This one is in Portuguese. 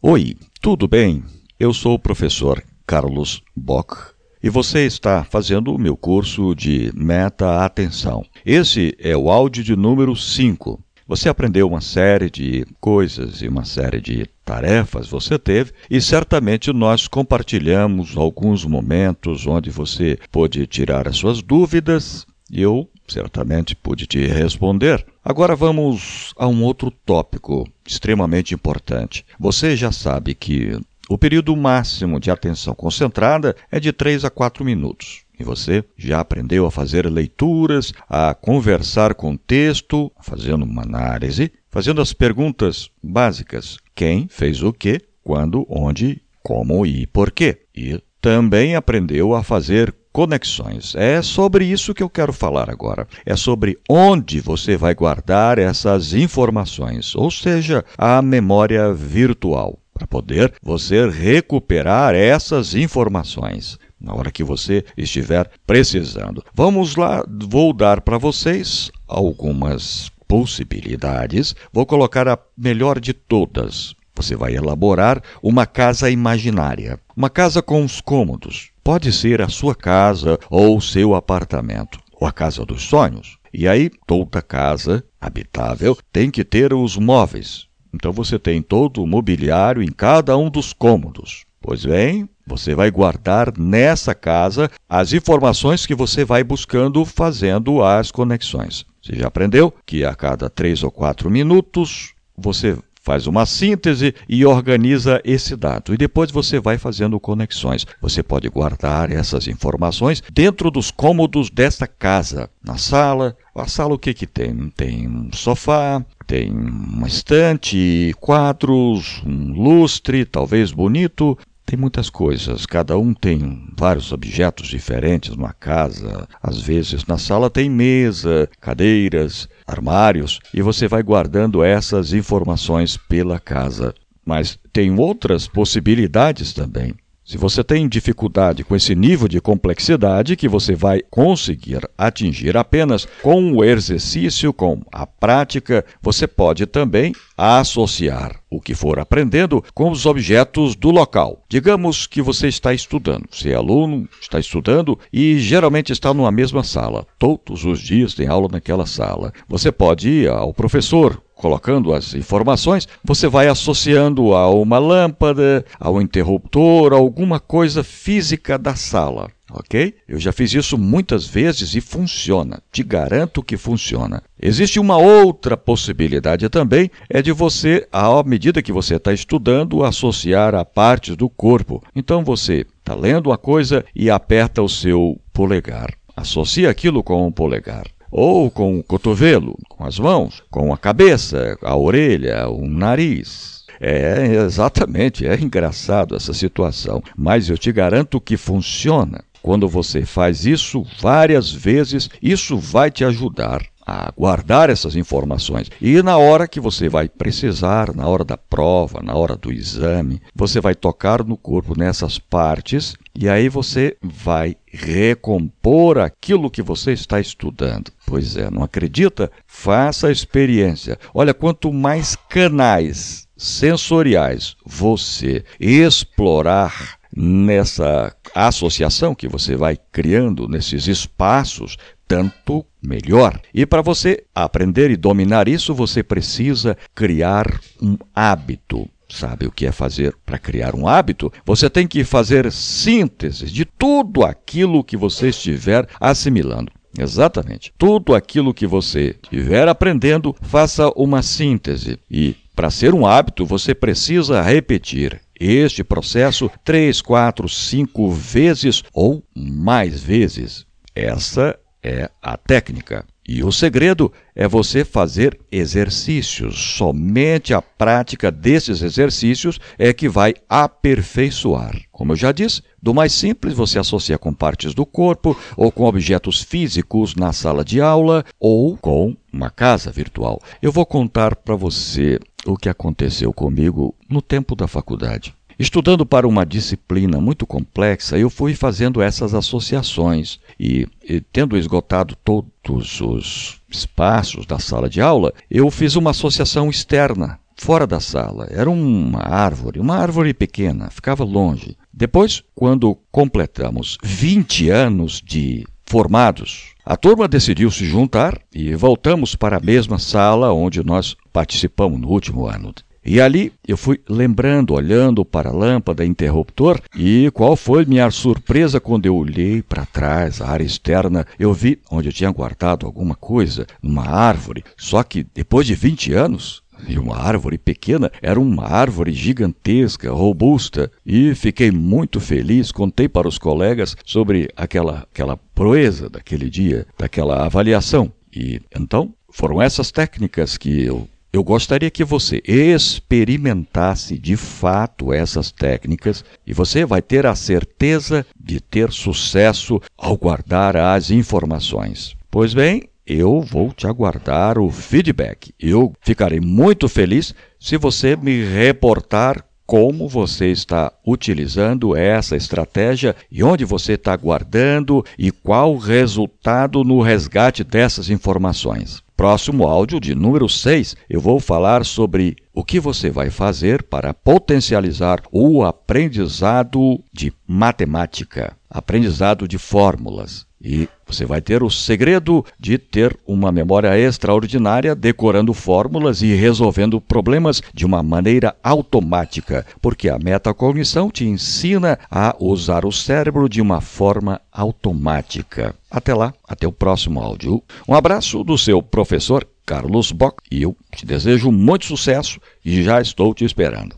Oi, tudo bem? Eu sou o professor Carlos Bock e você está fazendo o meu curso de meta-atenção. Esse é o áudio de número 5. Você aprendeu uma série de coisas e uma série de tarefas você teve e certamente nós compartilhamos alguns momentos onde você pôde tirar as suas dúvidas eu certamente pude te responder. Agora vamos a um outro tópico extremamente importante. Você já sabe que o período máximo de atenção concentrada é de 3 a 4 minutos. E você já aprendeu a fazer leituras, a conversar com texto, fazendo uma análise, fazendo as perguntas básicas: quem fez o que, quando, onde, como e por quê. E também aprendeu a fazer conexões. É sobre isso que eu quero falar agora. É sobre onde você vai guardar essas informações, ou seja, a memória virtual, para poder você recuperar essas informações na hora que você estiver precisando. Vamos lá, vou dar para vocês algumas possibilidades. Vou colocar a melhor de todas. Você vai elaborar uma casa imaginária, uma casa com os cômodos, Pode ser a sua casa ou seu apartamento, ou a casa dos sonhos. E aí, toda casa habitável tem que ter os móveis. Então você tem todo o mobiliário em cada um dos cômodos. Pois bem, você vai guardar nessa casa as informações que você vai buscando fazendo as conexões. Você já aprendeu que a cada três ou quatro minutos você faz uma síntese e organiza esse dado. E depois você vai fazendo conexões. Você pode guardar essas informações dentro dos cômodos desta casa. Na sala, a sala o que que tem? Tem um sofá, tem uma estante, quadros, um lustre, talvez bonito, tem muitas coisas, cada um tem vários objetos diferentes numa casa. Às vezes na sala tem mesa, cadeiras, armários e você vai guardando essas informações pela casa. Mas tem outras possibilidades também. Se você tem dificuldade com esse nível de complexidade que você vai conseguir atingir apenas com o exercício, com a prática, você pode também associar o que for aprendendo com os objetos do local. Digamos que você está estudando, você é aluno, está estudando e geralmente está numa mesma sala. Todos os dias tem aula naquela sala. Você pode ir ao professor, colocando as informações, você vai associando a uma lâmpada, ao interruptor, alguma coisa física da sala. Ok? Eu já fiz isso muitas vezes e funciona. Te garanto que funciona. Existe uma outra possibilidade também, é de você, à medida que você está estudando, associar a partes do corpo. Então você está lendo uma coisa e aperta o seu polegar. Associa aquilo com o polegar ou com o cotovelo, com as mãos, com a cabeça, a orelha, o nariz. É exatamente, é engraçado essa situação, mas eu te garanto que funciona. Quando você faz isso várias vezes, isso vai te ajudar a guardar essas informações. E na hora que você vai precisar, na hora da prova, na hora do exame, você vai tocar no corpo nessas partes e aí você vai recompor aquilo que você está estudando. Pois é, não acredita? Faça a experiência. Olha, quanto mais canais sensoriais você explorar nessa associação que você vai criando nesses espaços, tanto melhor. E para você aprender e dominar isso, você precisa criar um hábito. Sabe o que é fazer para criar um hábito? Você tem que fazer síntese de tudo aquilo que você estiver assimilando. Exatamente. Tudo aquilo que você estiver aprendendo, faça uma síntese. E para ser um hábito, você precisa repetir este processo três, quatro, cinco vezes ou mais vezes. Essa é a técnica. E o segredo é você fazer exercícios. Somente a prática desses exercícios é que vai aperfeiçoar. Como eu já disse, do mais simples você associa com partes do corpo, ou com objetos físicos na sala de aula, ou com uma casa virtual. Eu vou contar para você o que aconteceu comigo no tempo da faculdade. Estudando para uma disciplina muito complexa, eu fui fazendo essas associações e, e, tendo esgotado todos os espaços da sala de aula, eu fiz uma associação externa fora da sala. Era uma árvore, uma árvore pequena, ficava longe. Depois, quando completamos 20 anos de formados, a turma decidiu se juntar e voltamos para a mesma sala onde nós participamos no último ano. E ali eu fui lembrando, olhando para a lâmpada interruptor, e qual foi minha surpresa quando eu olhei para trás, a área externa, eu vi onde eu tinha guardado alguma coisa, numa árvore. Só que depois de 20 anos, e uma árvore pequena era uma árvore gigantesca, robusta, e fiquei muito feliz. Contei para os colegas sobre aquela, aquela proeza daquele dia, daquela avaliação. E então foram essas técnicas que eu eu gostaria que você experimentasse de fato essas técnicas e você vai ter a certeza de ter sucesso ao guardar as informações. Pois bem, eu vou te aguardar o feedback. Eu ficarei muito feliz se você me reportar como você está utilizando essa estratégia e onde você está guardando e qual o resultado no resgate dessas informações. Próximo áudio de número 6, eu vou falar sobre o que você vai fazer para potencializar o aprendizado de matemática, aprendizado de fórmulas. E você vai ter o segredo de ter uma memória extraordinária, decorando fórmulas e resolvendo problemas de uma maneira automática, porque a metacognição te ensina a usar o cérebro de uma forma automática. Até lá, até o próximo áudio. Um abraço do seu professor Carlos Bock e eu te desejo muito sucesso e já estou te esperando.